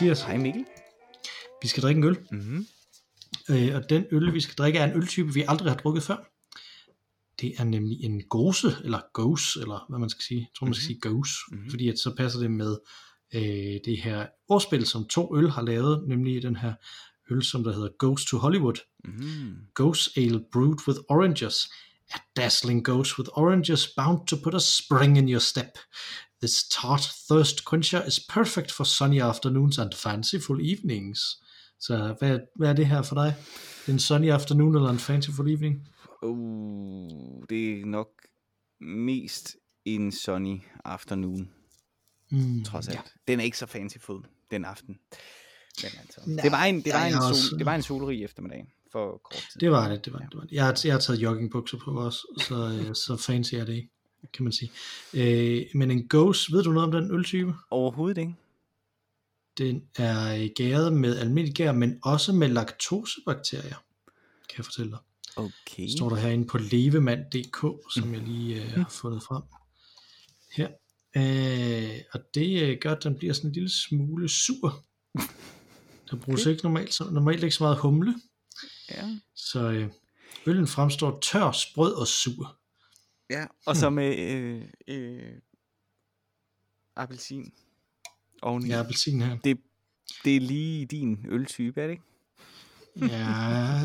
Mathias. Hej Mikkel. Vi skal drikke en øl, Mm-hmm. øh, og den øl, vi skal drikke, er en øltype, vi aldrig har drukket før. Det er nemlig en gose, eller gose, eller hvad man skal sige. Jeg tror, man skal sige gose, Mhm. fordi at så passer det med øh, det her ordspil, som to øl har lavet, nemlig den her øl, som der hedder Ghost to Hollywood. Mm. Ghost Ale brewed with oranges. A dazzling ghost with oranges bound to put a spring in your step. This tart thirst quencher is perfect for sunny afternoons and fanciful evenings. Så hvad, hvad er det her for dig? En sunny afternoon eller en fanciful evening? Uh, det er nok mest en sunny afternoon, Mm, trods alt. Ja. Den er ikke så fancyfuld den aften. Men altså, Nej, det var en, det var jeg en, sol, også- det var en solrig eftermiddag for kort tid. Det var det, det var det. var det. Jeg, har, jeg har taget joggingbukser på også, så, øh, så fancy er det ikke, kan man sige. Øh, men en ghost, ved du noget om den øltype? Overhovedet ikke. Den er gæret med almindelig gær, men også med laktosebakterier, kan jeg fortælle dig. Okay. står der herinde på levemand.dk, som jeg lige øh, har fundet frem her. Øh, og det øh, gør, at den bliver sådan en lille smule sur. Der bruges Okay. ikke normalt, så, normalt ikke så meget humle, Ja. så øh, øllen fremstår tør, sprød og sur. Ja. Og så med øh, øh, appelsin oveni. Ja, appelsin her. Det, det er lige din øltype, er det ikke? Ja,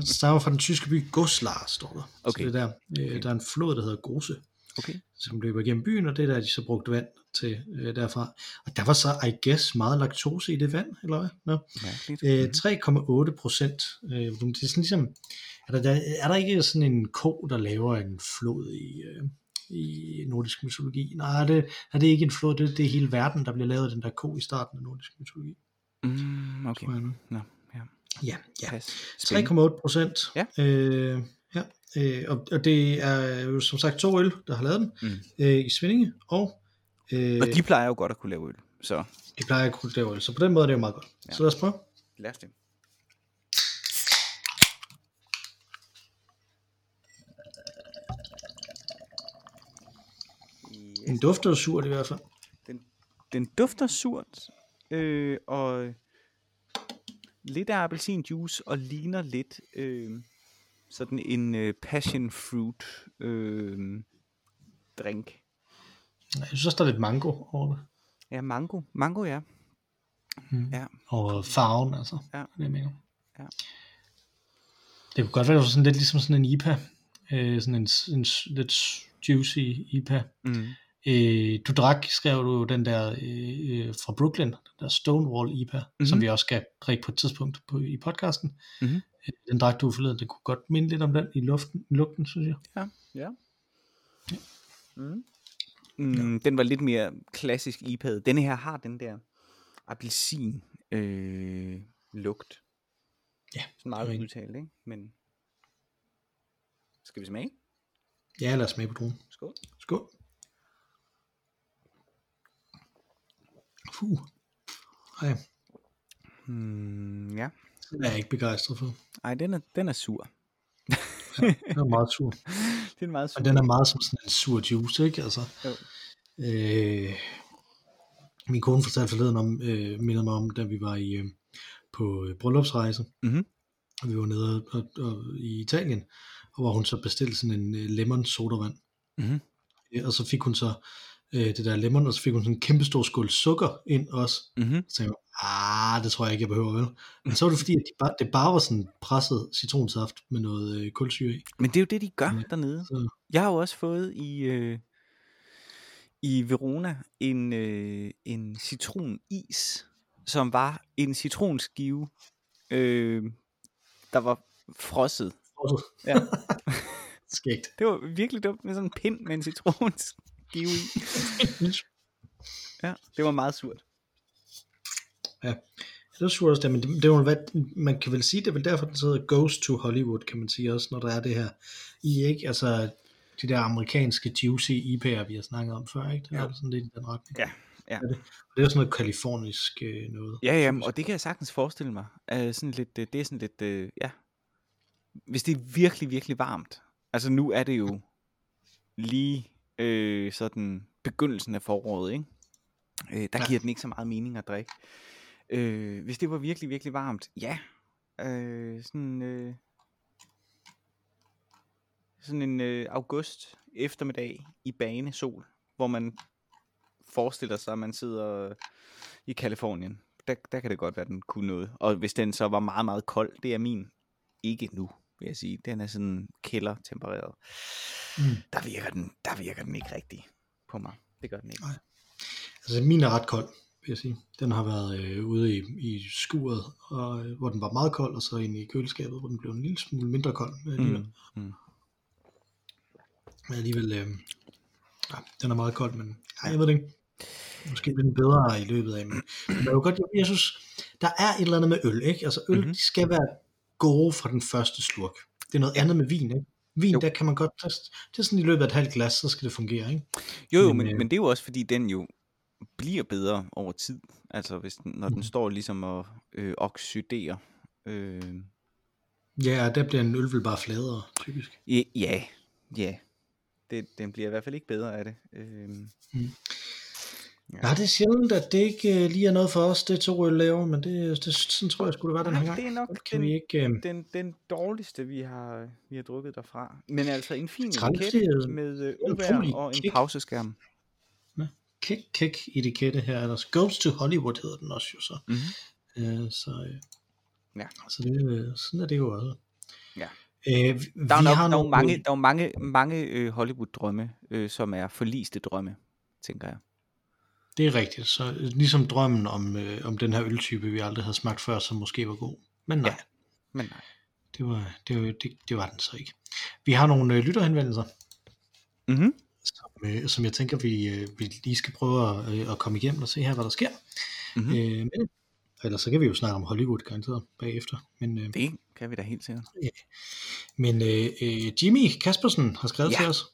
det stammer fra den tyske by Goslar, står der. Okay. Så det er der, øh, der er en flod, der hedder Gose. Okay. som løber igennem byen, og det er der, de så brugte vand til øh, derfra. Og der var så, I guess, meget laktose i det vand, eller hvad? Mærkeligt. Øh, 3,8 procent. Øh, det er sådan ligesom, er der, der, er der ikke sådan en ko, der laver en flod i, øh, i nordisk mytologi? Nej, det, er det ikke en flod, det, det er hele verden, der bliver lavet af den der ko i starten af nordisk mytologi. Mm, okay. Nå, ja. Ja, ja. Pas. Spændende. 3,8 procent. Ja. Øh, ja. Øh, og, og det er jo som sagt to øl, der har lavet den Mm. øh, i Svindinge, og øh, Og de plejer jo godt at kunne lave øl, så De plejer at kunne lave øl, så på den måde er det jo meget godt. Ja. Så lad os prøve. lad os det. Den dufter surt i hvert fald. Den, den dufter surt, øh, og lidt af appelsinjuice, og ligner lidt øh, sådan en øh, passion fruit øh, drink. Jeg synes også, der er lidt mango over det. Ja, mango. Mango, ja. Mm. Ja. Og farven, altså. Ja. Det, er mener. Ja. det kunne godt være sådan lidt ligesom sådan en IPA. Øh, sådan en, en, lidt juicy IPA. Mm. Øh, du drak, skrev du den der øh, øh, fra Brooklyn, den der Stonewall IPA, mm-hmm. Mhm. som vi også skal drikke på et tidspunkt på, i podcasten. Mhm. Øh, den drak du forleden, det kunne godt minde lidt om den i luften, lugten, synes jeg. Ja. ja. Mm. Mm, den var lidt mere klassisk IPA'et. Denne her har den der appelsin øh, lugt. Ja, Sådan meget er udtalt, ikke? Men skal vi smage? Ja, lad os smage på druen. Skål. Skål. Fuh. Ej, Mm, ja. den er jeg ikke begejstret for. Ej, den er, den er sur. Den er meget sur. Den er meget sur. Og den er meget som sådan en sur juice, ikke? Altså, Jo. øh, min kone fortalte forleden om, øh, mindede mig om, da vi var i, øh, på øh, bryllupsrejse. Mhm. Og vi var nede og, og, i Italien, og hvor hun så bestilte sådan en øh, lemon sodavand. Mhm. Øh, Og så fik hun så øh, det der lemon, og så fik hun sådan en kæmpe stor skål sukker ind også. Mm-hmm. Så tænkte jeg, ah, det tror jeg ikke, jeg behøver vel. Men så var det fordi, at de bare, det bare var sådan presset citronsaft med noget øh, kulsyre i. Men det er jo det, de gør Ja. dernede. Så, Jeg har jo også fået i, øh, i Verona en, øh, en citronis, som var en citronskive, øh, der var frosset. også Ja. skægt. Det var virkelig dumt med sådan en pind med en citronskive i. Ja, det var meget surt. Det var surt også der, men det, det var, hvad, man kan vel sige, det er vel derfor, den sidder Goes to Hollywood, kan man sige også, når der er det her. I ikke, altså de der amerikanske juicy IPA'er, vi har snakket om før, ikke? Det er Jo. sådan lidt i den retning. Ja, ja. Det, og det er jo sådan noget kalifornisk øh, noget. Ja, ja, og det kan jeg sagtens forestille mig. Uh, sådan lidt, øh, det er sådan lidt, uh, ja. Hvis det er virkelig, virkelig varmt. Altså nu er det jo lige øh, sådan begyndelsen af foråret, ikke? Øh, der Ja. giver den ikke så meget mening at drikke. Øh, hvis det var virkelig, virkelig varmt, ja. Øh, sådan, øh, sådan en øh, august eftermiddag i bane sol, hvor man forestiller sig, at man sidder i Kalifornien. Der, der kan det godt være, at den kunne noget. Og hvis den så var meget, meget kold, det er min ikke nu, vil jeg sige. Den er sådan kældertempereret. Mm. Der, virker den, der virker den ikke rigtig på mig. Det gør den ikke. Nej. Altså min er ret kold, vil jeg sige. Den har været øh, ude i, i skuret, og, øh, hvor den var meget kold, og så inde i køleskabet, hvor den blev en lille smule mindre kold. Men alligevel, Mm. Mm. men alligevel øh, ja, den er meget kold, men ja, jeg ved det ikke. Måske bliver den bedre i løbet af, men, men jeg, godt, jeg synes, der er et eller andet med øl, ikke? Altså øl, Mhm. mm-hmm. de skal være gode fra den første slurk. Det er noget andet med vin, ikke? Vin, Jo. der kan man godt, det er sådan i løbet af et halvt glas, så skal det fungere, ikke? Jo, jo, men, Men, øh, men det er jo også fordi, den jo bliver bedre over tid. Altså, hvis den, når den Mhm. står ligesom og øh, oxiderer. Øh, Ja, der bliver en øl vel bare fladere, typisk. ja, ja, ja. Det, den bliver i hvert fald ikke bedre af det. Øh, Ja, det er sjældent, at det ikke øh, lige er noget for os, det to øl laver, men det, det, sådan tror jeg skulle det være den her nej, gang. det er nok Det kan den, vi ikke... Øh, den, den dårligste, vi har, vi har drukket derfra. Men altså en fin etikette med øh, ølvær og en kick. pauseskærm. kick, kick etikette her, ellers Goes to Hollywood hedder den også jo så. Mm-hmm. Øh, så øh, Ja. så det, øh, sådan er det jo også. Ja. Øh, vi, Der er, nok, har der er nogle, mange, der er mange, mange øh, Hollywood-drømme, øh, som er forliste drømme, tænker jeg. Det er rigtigt, så øh, ligesom drømmen om, øh, om den her øltype, vi aldrig havde smagt før, som måske var god. Men nej, Ja. Men nej. det, var, det, var, det, det var den så ikke. Vi har nogle øh, lytterhenvendelser, Mm-hmm. som, øh, som jeg tænker, vi, øh, vi lige skal prøve at, øh, at komme igennem og se her, hvad der sker. Mhm. Mm-hmm. Øh, men, ellers så kan vi jo snakke om Hollywood garanteret bagefter. Men, øh, Det kan vi da helt sikkert. men øh, øh, Jimmy Kaspersen har skrevet Ja. ja. til os,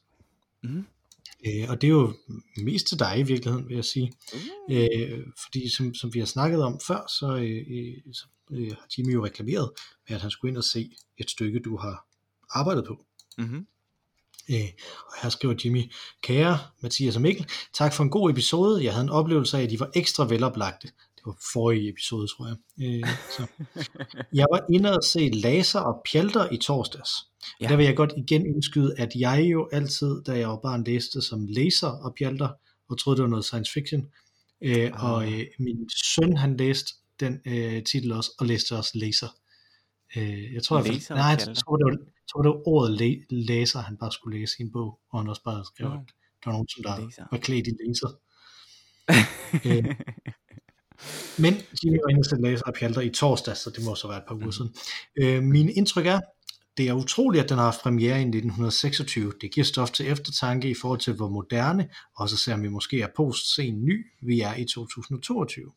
Mm-hmm. Øh, og det er jo mest til dig i virkeligheden, vil jeg sige. Uh. Øh, fordi som, som vi har snakket om før, så, øh, øh, så øh, har Jimmy jo reklameret med, at han skulle ind og se et stykke, du har arbejdet på. Mm-hmm. Øh, og her skriver Jimmy, kære Mathias og Mikkel, tak for en god episode. Jeg havde en oplevelse af, at I var ekstra veloplagte. Det var forrige episode, tror jeg. Øh, så. Jeg var inde og se laser og pjalter i torsdags. Ja. Der vil jeg godt igen indskyde, at jeg jo altid, da jeg var barn, læste som laser og pjalter, og troede, det var noget science fiction. Øh, Ah. Og øh, min søn, han læste den øh, titel også, og læste også laser. Øh, jeg tror, jeg, Laser nej, jeg tror, det var, jeg tror, det var ordet læ- læser, han bare skulle læse i en bog, og han også bare skrev, Nå. at der var nogen, som der Laser. var klædt i laser. øh, men Jimmy var inde og se laser og pjalter i torsdag, så det må så være et par uger Mhm. siden. Øh, min indtryk er, det er utroligt, at den har haft premiere i 1926. Det giver stof til eftertanke i forhold til, hvor moderne, og så selvom vi måske er post-sen ny, vi er i 2022.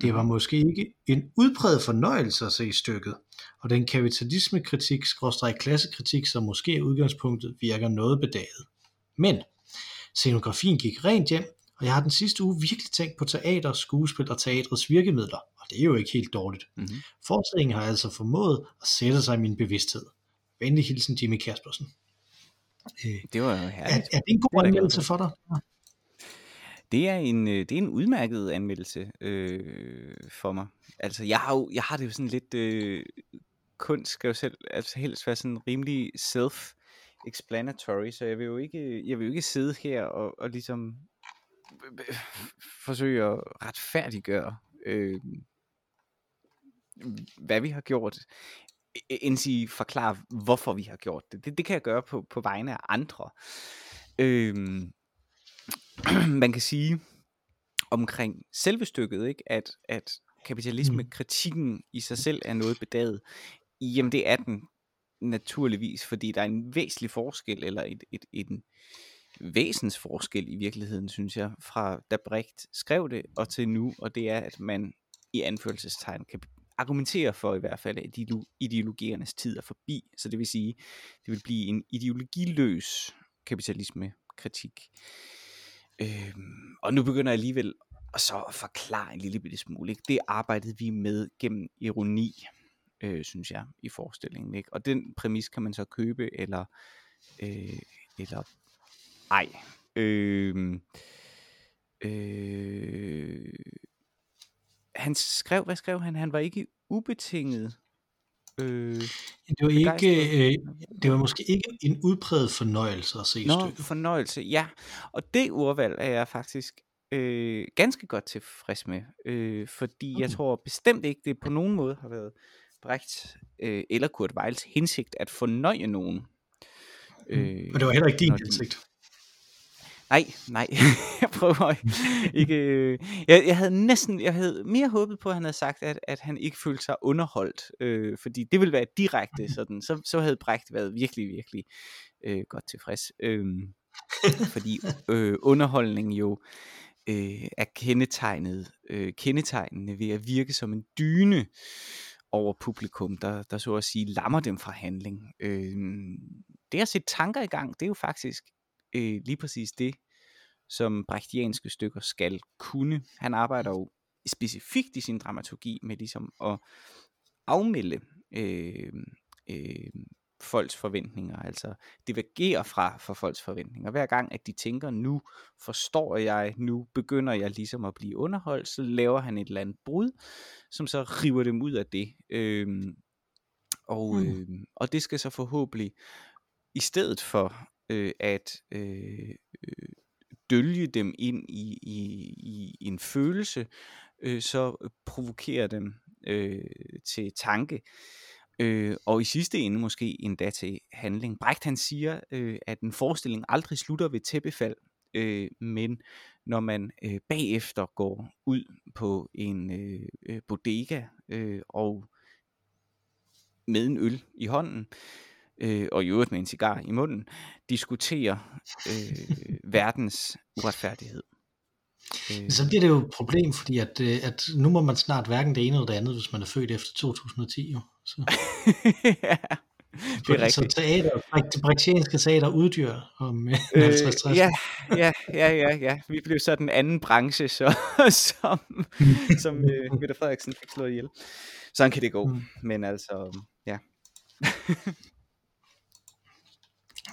Det var måske ikke en udpræget fornøjelse at se stykket, og den kapitalismekritik, skråstreg klassekritik, som måske er udgangspunktet, virker noget bedaget. Men scenografien gik rent hjem, og jeg har den sidste uge virkelig tænkt på teater, skuespil og teatrets virkemidler, og det er jo ikke helt dårligt. Mhm. Forestillingen har altså formået at sætte sig i min bevidsthed. Venlig hilsen Jimmy Kaspersen. Øh, Det var jo er, herligt. er det en god anmeldelse for. dig? Det er en, øh, det er en udmærket anmeldelse øh, for mig. Altså, jeg har, jo, jeg har det jo sådan lidt... Øh, kunst skal jo selv altså helst være sådan rimelig self-explanatory, så jeg vil jo ikke, jeg vil jo ikke sidde her og, og ligesom forsøge at retfærdiggøre, øh, hvad vi har gjort, e- end sige forklare, hvorfor vi har gjort det. Det, det kan jeg gøre på, på vegne af andre. Øh, man kan sige omkring selve stykket, ikke, at, at kapitalismekritikken i sig selv er noget bedaget. Jamen det er den naturligvis, fordi der er en væsentlig forskel, eller et, et, et, en væsensforskel i virkeligheden, synes jeg, fra da Brecht skrev det og til nu, og det er, at man i anførselstegn kan argumentere for i hvert fald, at ideologiernes tid er forbi. Så det vil sige, det vil blive en ideologiløs kapitalismekritik. Øhm, og nu begynder jeg alligevel at så at forklare en lille bitte smule. Ikke? Det arbejdede vi med gennem ironi, øh, synes jeg, i forestillingen. Ikke? Og den præmis kan man så købe, eller, øh, eller ej. Øh, øh, han skrev, hvad skrev han? Han var ikke ubetinget. Øh, Det var ikke, øh, det var måske ikke en udpræget fornøjelse at se Nå, stykket. fornøjelse, ja. Og det urvalg er jeg faktisk øh, ganske godt tilfreds med, øh, fordi jeg Okay. tror bestemt ikke, det på nogen måde har været Brecht øh, eller Kurt Weils hensigt at fornøje nogen. Øh, Og det var heller ikke din hensigt. Nej, nej, jeg prøver ikke. Øh, jeg, jeg havde næsten, jeg havde mere håbet på, at han havde sagt, at, at han ikke følte sig underholdt, øh, fordi det ville være direkte sådan, så, så havde Brecht været virkelig, virkelig øh, godt tilfreds. Øh, fordi øh, underholdning jo øh, er kendetegnet, øh, kendetegnende ved at virke som en dyne over publikum, der, der så at sige lammer dem fra handling. Øh, det at sætte tanker i gang, det er jo faktisk øh, lige præcis det, som brechtianske stykker skal kunne. Han arbejder jo specifikt i sin dramaturgi med ligesom at afmelde øh, øh, folks forventninger, altså divergere fra for folks forventninger. Hver gang, at de tænker, nu forstår jeg, nu begynder jeg ligesom at blive underholdt, så laver han et eller andet brud, som så river dem ud af det. Øh, og, Mm. øh, og det skal så forhåbentlig, i stedet for øh, at øh, øh dølge dem ind i, i, i en følelse, øh, så provokere dem øh, til tanke. Øh, og i sidste ende måske endda til handling. Brecht han siger, øh, at en forestilling aldrig slutter ved tæppefald, øh, men når man øh, bagefter går ud på en øh, øh bodega øh, og med en øl i hånden, øh, og i øvrigt med en cigar i munden, diskuterer øh, verdens uretfærdighed. Øh, Så bliver det jo et problem, fordi at, øh, at nu må man snart hverken det ene eller det andet, hvis man er født efter 2010. Jo. Så, ja, det er så rigtigt. teater, det brechtianske teater uddyr om øh, 50-60. Øh, ja, ja, ja, ja, ja. Vi blev så den anden branche, så, som, som øh, Mette Frederiksen fik slået ihjel. Sådan kan det gå. Mm. Men altså, ja.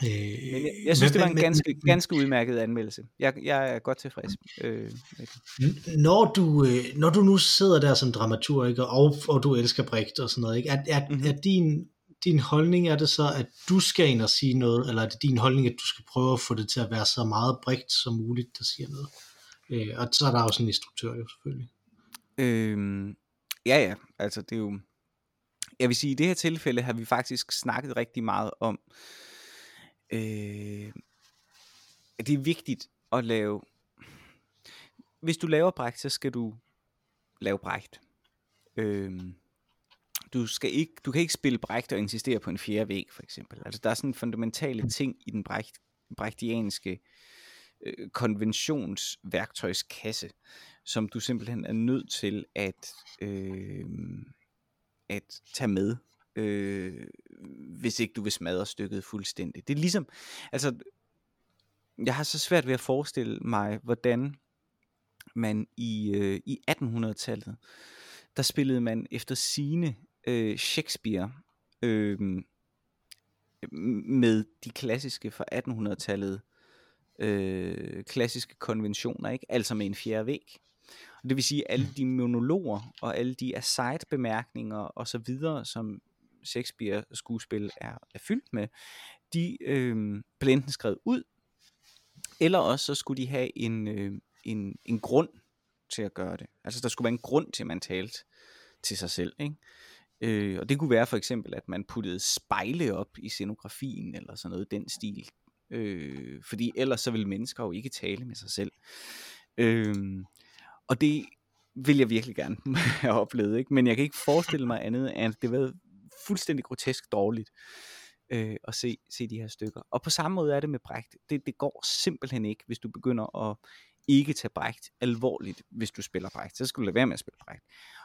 Øh, Men jeg, jeg synes, men- det var en men- ganske, men- ganske udmærket anmeldelse. Jeg, jeg er godt tilfreds øh, Når du, øh, når du nu sidder der som dramaturgiker, og, og du elsker Brecht og sådan noget, ikke? Er, er, Mhm. mm-hmm. er din, din holdning, er det så, at du skal ind og sige noget, eller er det din holdning, at du skal prøve at få det til at være så meget Brecht som muligt, der siger noget? Øh, og så er der også en instruktør jo selvfølgelig. Øhm, ja, ja, altså det er jo... Jeg vil sige, i det her tilfælde har vi faktisk snakket rigtig meget om, øh, øh, det er vigtigt at lave... Hvis du laver Brecht, så skal du lave Brecht. Øh, du, skal ikke, du kan ikke spille Brecht og insistere på en fjerde væg, for eksempel. Altså, der er sådan fundamentale ting i den Brecht, brechtianske øh, konventionsværktøjskasse, som du simpelthen er nødt til at, øh, at tage med, øh, hvis ikke du vil smadre stykket fuldstændigt. Det er ligesom, altså, jeg har så svært ved at forestille mig, hvordan man i, øh, i 1800-tallet, der spillede man efter sine øh, Shakespeare øh, med de klassiske fra 1800-tallet øh, klassiske konventioner, ikke? altså med en fjerde væg. Og det vil sige, at alle de monologer og alle de aside-bemærkninger og så videre, som Shakespeare skuespil er, er fyldt med, de øh, blev enten skrevet ud, eller også så skulle de have en, øh, en, en grund til at gøre det. Altså der skulle være en grund til, at man talte til sig selv. Ikke? Øh, og det kunne være for eksempel, at man puttede spejle op i scenografien, eller sådan noget den stil. Øh, fordi ellers så ville mennesker jo ikke tale med sig selv. Øh, og det vil jeg virkelig gerne have oplevet, ikke? men jeg kan ikke forestille mig andet, end at det har fuldstændig grotesk dårligt øh, at se, se de her stykker. Og på samme måde er det med Brecht. Det, det går simpelthen ikke, hvis du begynder at ikke tage Brecht alvorligt, hvis du spiller Brecht. Så skal du lade være med at spille Brecht.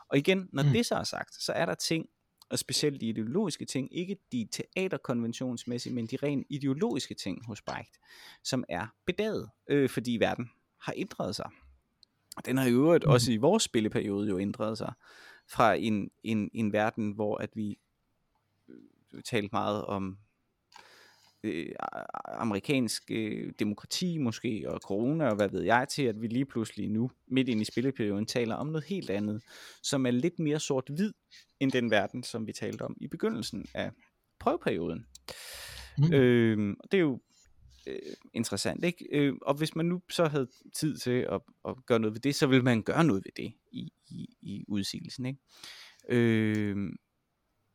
Og igen, når Mm. mm. det så er sagt, så er der ting, og specielt de ideologiske ting, ikke de teaterkonventionsmæssige, men de rent ideologiske ting hos Brecht, som er bedaget, øh, fordi verden har ændret sig. Den har i øvrigt Mhm. også i vores spilleperiode jo ændret sig fra en, en, en verden, hvor at vi talte meget om øh, amerikansk øh, demokrati måske, og corona og hvad ved jeg, til at vi lige pludselig nu, midt ind i spilleperioden, taler om noget helt andet, som er lidt mere sort-hvid end den verden, som vi talte om i begyndelsen af prøveperioden. Mm. Øh, det er jo øh, interessant, ikke? Øh, og hvis man nu så havde tid til at, at gøre noget ved det, så vil man gøre noget ved det i, i, i udsigelsen, ikke? Øh,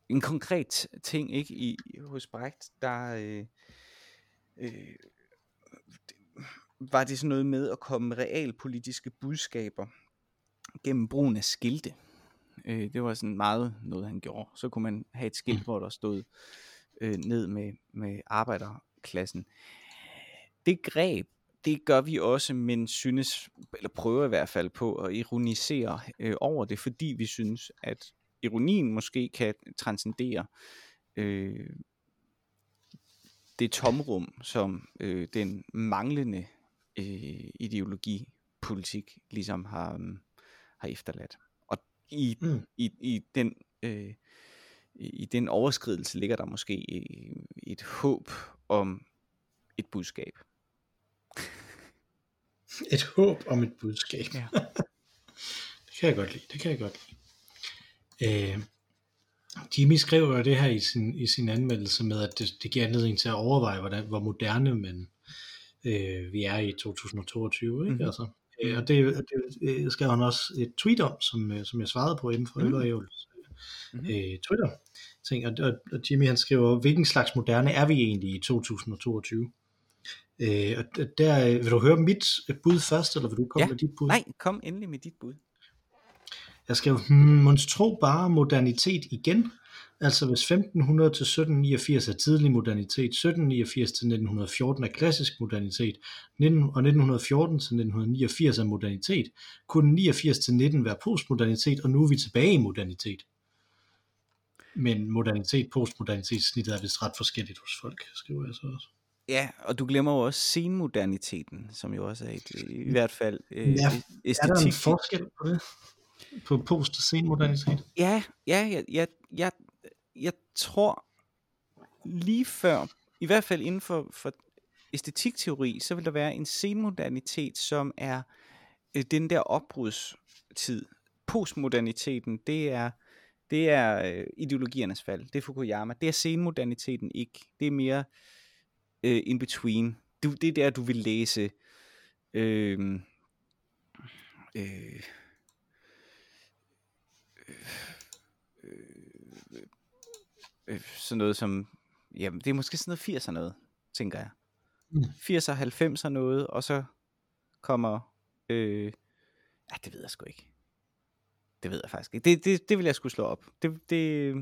en konkret ting ikke i hos Brecht, der øh, øh, var det sådan noget med at komme realpolitiske budskaber gennem brugen af skilte. Øh, det var sådan meget noget, han gjorde. Så kunne man have et skilt, hvor der stod øh, ned med, med arbejderklassen. Det greb, det gør vi også, men synes, eller prøver i hvert fald på at ironisere øh, over det, fordi vi synes, at ironien måske kan transcendere øh, det tomrum, som øh, den manglende øh, ideologipolitik ligesom har, um, har efterladt. Og i, mm. i, i den øh, i den overskridelse ligger der måske et håb om et budskab. Et håb om et budskab. Ja. det kan jeg godt lide. Det kan jeg godt lide. Øh, Jimmy skriver det her i sin, i sin anmeldelse med, at det, det giver anledning til at overveje, hvordan, hvor moderne men, øh, vi er i 2022. Ikke? Mm-hmm. Altså, øh, og det, det øh, skrev han også et tweet om, som, øh, som jeg svarede på inden for mm-hmm. mm-hmm. øh, Twitter. Ting, og, og, og Jimmy han skriver, hvilken slags moderne er vi egentlig i 2022? Øh, og der, vil du høre mit bud først, eller vil du komme ja. med dit bud? Nej, kom endelig med dit bud. Jeg skrev, hmm, måske tro bare modernitet igen. Altså hvis 1500 til 1789 er tidlig modernitet, 1789 til 1914 er klassisk modernitet, og 1914 til 1989 er modernitet, kunne 89 til 19 være postmodernitet, og nu er vi tilbage i modernitet. Men modernitet, postmodernitet snittet er vist ret forskelligt hos folk, skriver jeg så også. Ja, og du glemmer jo også senmoderniteten, som jo også er et, i hvert fald øh, ja, æstetik. Er der en forskel på det? På post-senmodernitet? Ja, ja, jeg, jeg, jeg, jeg tror lige før, i hvert fald inden for, for æstetikteori, så vil der være en senmodernitet, som er øh, den der opbrudstid. Postmoderniteten, det er, det er øh, ideologiernes fald. Det er Fukuyama. Det er senmoderniteten ikke. Det er mere øh, in between. Du, det er der, du vil læse øhm, øh, øh, øh, øh, sådan noget som, jamen det er måske sådan noget 80'er noget, tænker jeg. Mm. 80'er, 90'er noget, og så kommer, øh, ja det ved jeg sgu ikke. Det ved jeg faktisk ikke. Det, det, det vil jeg skulle slå op. Det, det,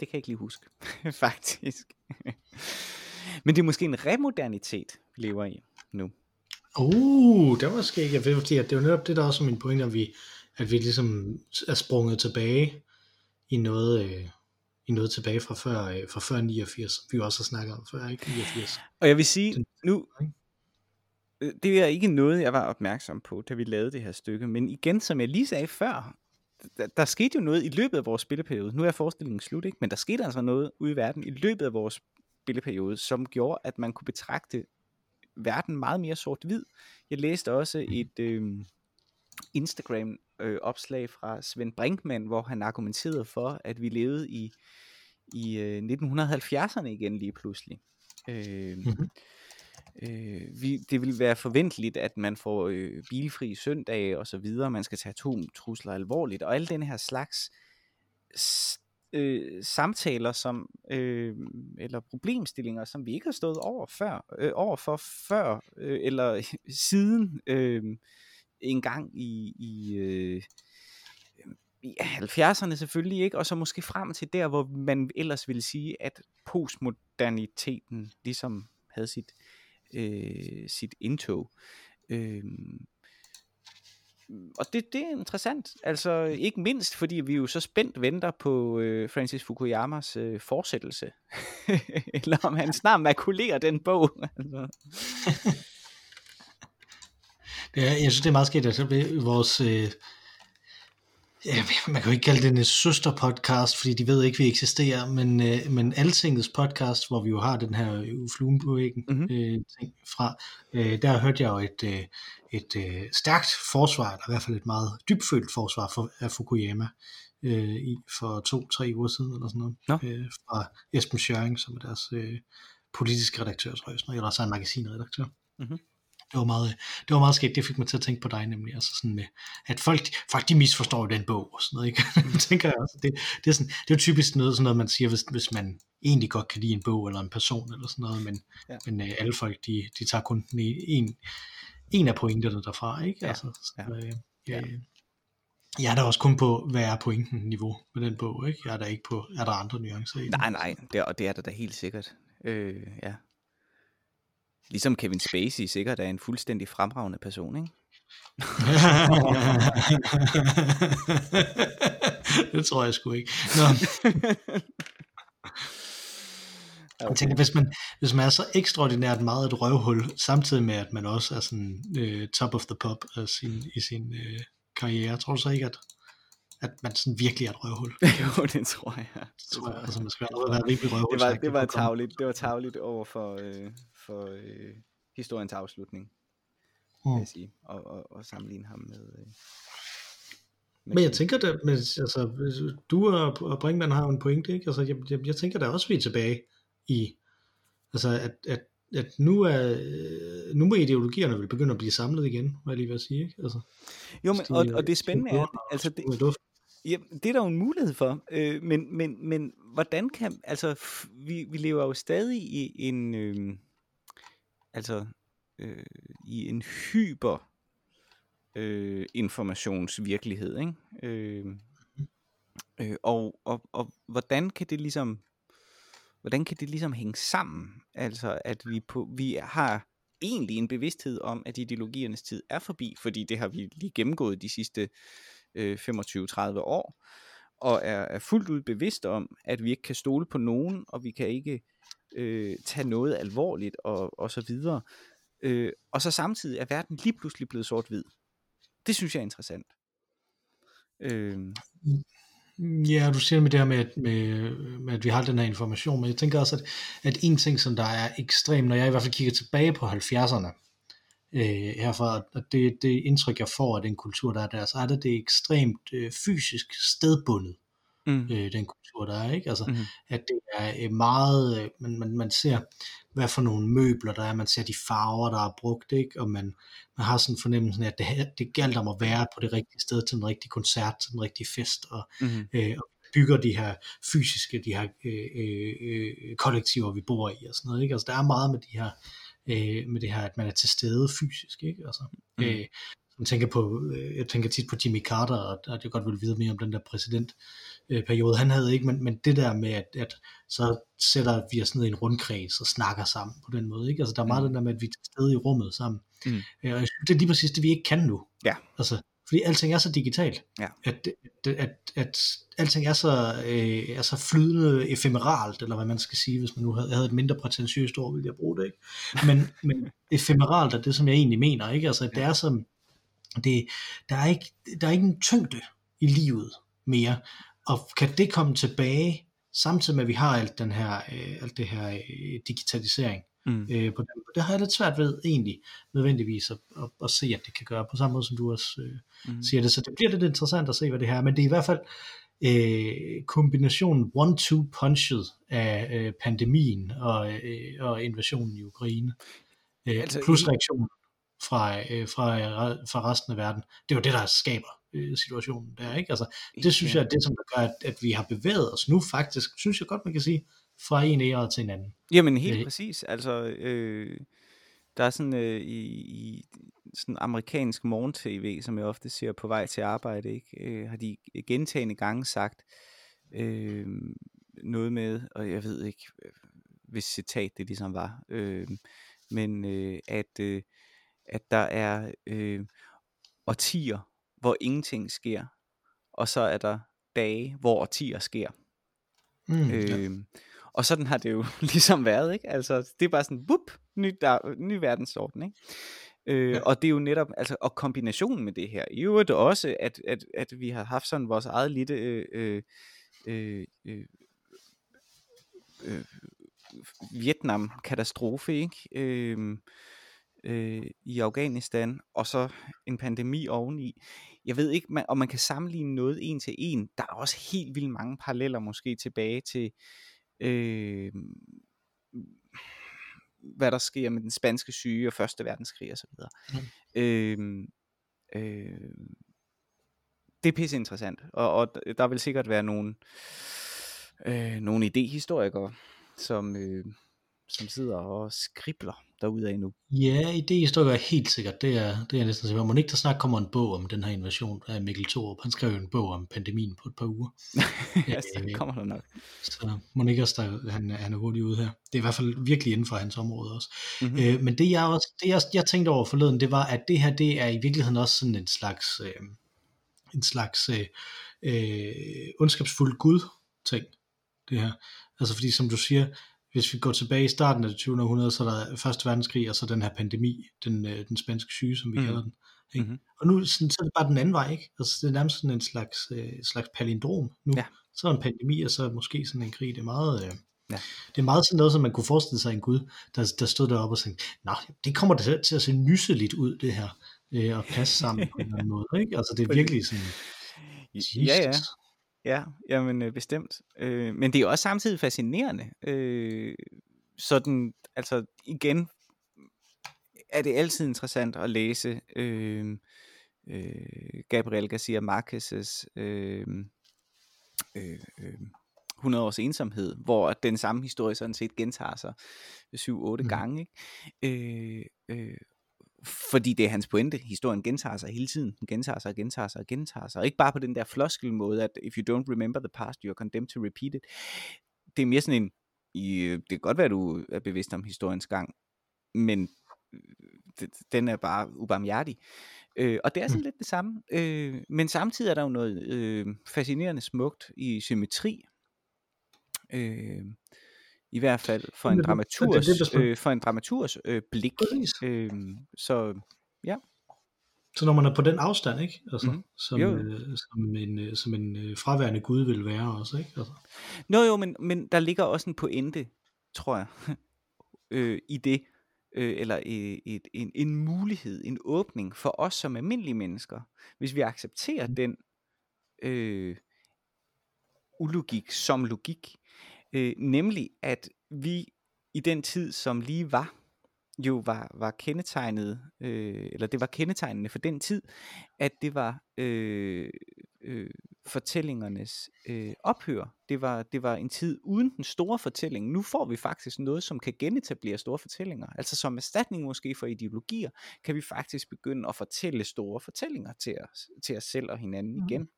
det kan jeg ikke lige huske, faktisk. Men det er måske en remodernitet, vi lever i nu. Uh, det var måske ikke, fordi det er jo netop det, der er også min pointe, at vi, at vi ligesom er sprunget tilbage i noget, øh, i noget tilbage fra før, øh, fra før 89, vi også har snakket om før, ikke 89. Og jeg vil sige, nu, øh, det er ikke noget, jeg var opmærksom på, da vi lavede det her stykke, men igen, som jeg lige sagde før, der, der skete jo noget i løbet af vores spilleperiode. Nu er forestillingen slut, ikke? men der skete altså noget ude i verden i løbet af vores spilleperiode, som gjorde, at man kunne betragte verden meget mere sort-hvid. Jeg læste også et øh, Instagram øh, opslag fra Svend Brinkmann, hvor han argumenterede for, at vi levede i, i øh, 1970'erne igen lige pludselig. Øh, mm-hmm. øh, vi, det vil være forventeligt, at man får øh, bilfri søndage og så videre, man skal tage atomtrusler alvorligt, og alle den her slags øh, samtaler som øh, eller problemstillinger, som vi ikke har stået over før, øh, over for før øh, eller siden øh, en gang i, i, øh, i 70'erne selvfølgelig ikke, og så måske frem til der, hvor man ellers ville sige, at postmoderniteten ligesom havde sit, øh, sit indtog. Øh, og det, det er interessant, altså ikke mindst, fordi vi jo så spændt venter på øh, Francis Fukuyamas øh, fortsættelse, eller om han snart makulerer den bog. altså. Det er, jeg synes, det er meget skidt, at vores, øh, Ja, man kan jo ikke kalde det en søsterpodcast, fordi de ved ikke, vi eksisterer, men, øh, men Altingets podcast, hvor vi jo har den her fluen på væggen Mhm. øh, ting fra, øh, der hørte jeg jo et, øh, et øh, stærkt forsvar, eller i hvert fald et meget dybfølt forsvar for, af Fukuyama øh, i for to-tre uger siden, eller sådan noget, Nå. øh, fra Esben Schøring, som er deres øh, politiske redaktør, tror jeg, eller så er en magasinredaktør. Mhm. Det var meget, det var meget skægt, det fik mig til at tænke på dig nemlig, altså sådan med, at folk, folk de misforstår den bog og sådan noget, ikke? tænker jeg også. Det, det, er sådan, det er typisk noget, sådan noget, man siger, hvis, hvis man egentlig godt kan lide en bog eller en person eller sådan noget, men, Ja. men øh, alle folk, de, de tager kun den i- en, en af pointerne derfra, ikke? Ja, Altså, så, ja. øh, Ja. øh, jeg er da også kun på, hvad er pointen niveau med den bog, ikke? Jeg er der ikke på, er der andre nuancer i den? Nej, nej, det, og det er der da helt sikkert. Øh, ja. Ligesom Kevin Spacey sikkert er en fuldstændig fremragende person, ikke? det tror jeg sgu ikke. Nå, jeg tænker, hvis man, hvis man er så ekstraordinært meget et røvhul, samtidig med, at man også er sådan øh, top of the pop af sin, i sin øh, karriere, tror du så ikke, at, at man sådan virkelig er et røvhul? jo, det tror jeg. Det, tror jeg, altså, man skal være, være rimelig røvhul. det var, det var tavligt, det var tavligt over for, øh, for øh, historiens afslutning, vil Mm. jeg sige, og, og, og sammenligne ham med... Øh, med Men jeg tænker da, men, altså, du og, Brinkmann har jo en pointe, ikke? Altså, jeg, jeg, jeg tænker da også, vi er tilbage i, altså, at, at, at nu, er, øh, nu må ideologierne vel begynde at blive samlet igen, hvad jeg lige vil sige, ikke? Altså, Jo, men, de- og, og det de spændende er, at- at altså det. Ja, det er der jo en mulighed for, øh, men, men, men hvordan kan, altså vi, vi lever jo stadig i en, øh, altså øh, i en hyper øh, informationsvirkelighed, ikke? Øh, øh, og, og, og hvordan kan det ligesom, hvordan kan det ligesom hænge sammen? Altså at vi på, vi har egentlig en bevidsthed om, at ideologiernes tid er forbi, fordi det har vi lige gennemgået de sidste øh, 25-30 år, og er, er fuldt ud bevidst om, at vi ikke kan stole på nogen, og vi kan ikke øh, tage noget alvorligt, og, og så videre. Øh, og så samtidig er verden lige pludselig blevet sort-hvid. Det synes jeg er interessant. Øh, Ja, du siger med det her med, at- med, med, at vi har den her information, men jeg tænker også, at, at en ting, som der er ekstrem, når jeg i hvert fald kigger tilbage på 70'erne, øh, herfra, og det, det indtryk, jeg får af den kultur, der er der, så er det det ekstremt øh, fysisk stedbundet, mm, øh, den kultur, der er, ikke? Altså, Mhm. at det er øh, meget, øh, man, man, man ser, hvad for nogle møbler der er, man ser de farver, der er brugt, ikke? Og man, man har sådan fornemmelsen af, at det, det galt om at være på det rigtige sted, til den rigtige koncert, til den rigtige fest, og, mm, øh, og bygger de her fysiske, de her øh, øh, øh, kollektiver, vi bor i og sådan noget, ikke? Altså, der er meget med de her, øh, med det her, at man er til stede fysisk, ikke? Altså, Mhm. øh, jeg tænker på, øh, jeg tænker tit på Jimmy Carter, og at jeg godt vil vide mere om den der præsident øh, periode, han havde ikke, men, men det der med, at, at så sætter vi os ned i en rundkreds og snakker sammen på den måde, ikke? Altså der er meget Mm. den der med, at vi er til stede i rummet sammen, Mm. øh, og jeg synes, det er lige præcis det, vi ikke kan nu. Ja. Altså, fordi alting er så digitalt, Ja. at, at, at, at alting er så, øh, er så flydende ephemeralt, eller hvad man skal sige, hvis man nu havde, havde et mindre prætentiøst ord, ville jeg bruge det, ikke? Men, men ephemeralt er det, som jeg egentlig mener, ikke? Altså, det er som, det, der, er ikke, der er ikke en tyngde i livet mere, og kan det komme tilbage, samtidig med, at vi har alt, den her, øh, alt det her øh, digitalisering, mm, øh, på den, det har jeg lidt svært ved egentlig nødvendigvis at, at, at se, at det kan gøre, på samme måde som du også øh, mm. siger det, så det bliver lidt interessant at se, hvad det her er, men det er i hvert fald øh, kombinationen one-two punchet af øh, pandemien og, øh, og invasionen i Ukraine, øh, Altså, plus reaktionen fra, øh, fra, fra resten af verden. Det er jo det, der skaber øh, situationen der, ikke? Altså, det synes Ja. jeg er det, som der gør, at, at vi har bevæget os nu faktisk, synes jeg godt, man kan sige, fra en æra til en anden. Jamen helt Øh. præcis. Altså, øh, der er sådan øh, i, i sådan amerikansk morgen-tv, som jeg ofte ser på vej til arbejde, ikke? Øh, har de gentagende gange sagt øh, noget med, og jeg ved ikke, øh, hvis citat det ligesom var, øh, men øh, at, øh, at der er øh, årtier, hvor ingenting sker, og så er der dage, hvor årtier sker. Mm, ja. Og sådan har det jo ligesom været, ikke? Altså, det er bare sådan, whoop, ny, der, ny verdensorden, ikke? Øh, ja. Og det er jo netop, altså, og kombinationen med det her, i øvrigt også, at, at, at vi har haft sådan vores eget lille øh, øh, øh, øh, øh Vietnam-katastrofe, ikke? Øh, øh, i Afghanistan, og så en pandemi oveni. Jeg ved ikke, man, om man kan sammenligne noget en til en. Der er også helt vildt mange paralleller måske tilbage til, øh, hvad der sker med den spanske syge og første verdenskrig osv. Mm. Øh, øh, det er pisse interessant, og, og der vil sikkert være nogle, øh, nogle idehistorikere, som, øh, som sidder og skribler derude af nu. Ja, idéhistoriker er helt sikkert. Det er, det er næsten sikkert. Må ikke der snart kommer en bog om den her invasion af Mikkel Thorup. Han skrev jo en bog om pandemien på et par uger. ja, så øh, kommer der nok. Så må ikke også, der, han, han er hurtigt ude her. Det er i hvert fald virkelig inden for hans område også. Mm-hmm. Øh, men det jeg også, det jeg, jeg tænkte over forleden, det var, at det her, det er i virkeligheden også sådan en slags, øh, en slags øh, øh, ondskabsfuld Gud ting, det her. Altså fordi som du siger, hvis vi går tilbage i starten af det 20. århundrede, så er der første verdenskrig, og så den her pandemi, den, øh, den spanske syge, som vi mm. kalder den. Ikke? Mm-hmm. Og nu sådan, så er det bare den anden vej, ikke? Altså det er nærmest sådan en slags, øh, slags palindrom nu. Ja. Så er en pandemi, og så måske sådan en krig. Det er meget... Øh, Ja. Det er meget sådan noget, som man kunne forestille sig en Gud, der, der stod deroppe og sagde, nej, det kommer det til at se nysseligt ud, det her, øh, og passe sammen på en eller anden måde. Ikke? Altså det er virkelig sådan, Jesus. Ja, ja. Ja, jamen øh, bestemt. Øh, men det er også samtidig fascinerende. Øh, sådan, altså igen, er det altid interessant at læse øh, øh, Gabriel Garcia Marquez' øh, øh, øh, 100 års ensomhed, hvor den samme historie sådan set gentager sig 7-8 mm. gange. Ikke? Øh, øh, fordi det er hans pointe. Historien gentager sig hele tiden. Den gentager sig og gentager sig og gentager sig. Og ikke bare på den der floskel måde, at if you don't remember the past, you're condemned to repeat it. Det er mere sådan en, i, det kan godt være, at du er bevidst om historiens gang, men øh, den er bare ubarmhjertig. Øh, og det er sådan mm. lidt det samme. Øh, men samtidig er der jo noget øh, fascinerende smukt i symmetri. Øh, i hvert fald for en dramaturs, øh, for en dramaturs øh, blik. Øh, så ja. Så når man er på den afstand, ikke? Altså, mm. som, øh, som en, øh, som en øh, fraværende Gud vil være også, ikke? Altså. Nå jo, men, men der ligger også en pointe, tror jeg, øh, i det, øh, eller et, et, en, en mulighed, en åbning for os som almindelige mennesker, hvis vi accepterer mm. den øh, ulogik som logik, Øh, nemlig at vi i den tid, som lige var, jo var, var kendetegnet, øh, eller det var kendetegnende for den tid, at det var øh, øh, fortællingernes øh, ophør. Det var, det var en tid uden den store fortælling. Nu får vi faktisk noget, som kan genetablere store fortællinger. Altså som erstatning måske for ideologier, kan vi faktisk begynde at fortælle store fortællinger til os, til os selv og hinanden mm. igen.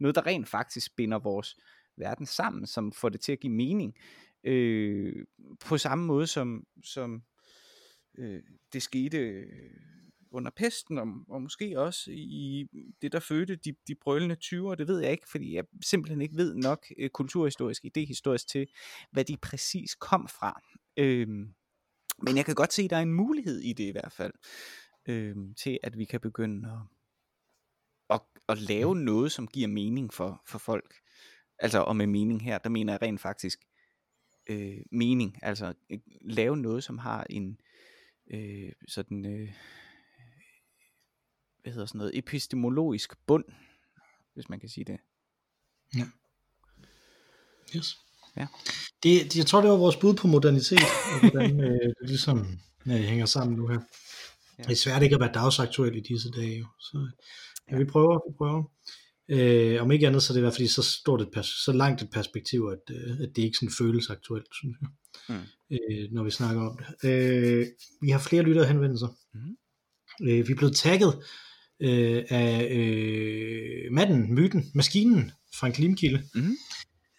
Noget, der rent faktisk binder vores verden sammen, som får det til at give mening. Øh, på samme måde som, som øh, det skete øh, under pesten, og, og måske også i det, der fødte de, de brølende 20'er, det ved jeg ikke, fordi jeg simpelthen ikke ved nok øh, kulturhistorisk, idehistorisk til, hvad de præcis kom fra. Øh, men jeg kan godt se, at der er en mulighed i det i hvert fald, øh, til at vi kan begynde at, at, at lave noget, som giver mening for, for folk. Altså, og med mening her, der mener jeg rent faktisk øh, mening. Altså, øh, lave noget, som har en øh, sådan, øh, hvad hedder sådan noget, epistemologisk bund, hvis man kan sige det. Ja. Yes. Ja. Det, jeg tror, det var vores bud på modernitet, og hvordan øh, det ligesom ja, hænger sammen nu her. Ja. Det er svært ikke at være dagsaktuel i disse dage, jo. så ja, vi prøver, vi prøver. Øh, om ikke andet, så er det i hvert fald så stort et pers- så langt et perspektiv, at, øh, at det ikke sådan føles aktuelt, synes jeg, mm. øh, når vi snakker om det. Øh, vi har flere lyttere henvendelser. Mm. Øh, vi er blevet tagget øh, af øh, manden, myten, maskinen, Frank Limkilde. Mm.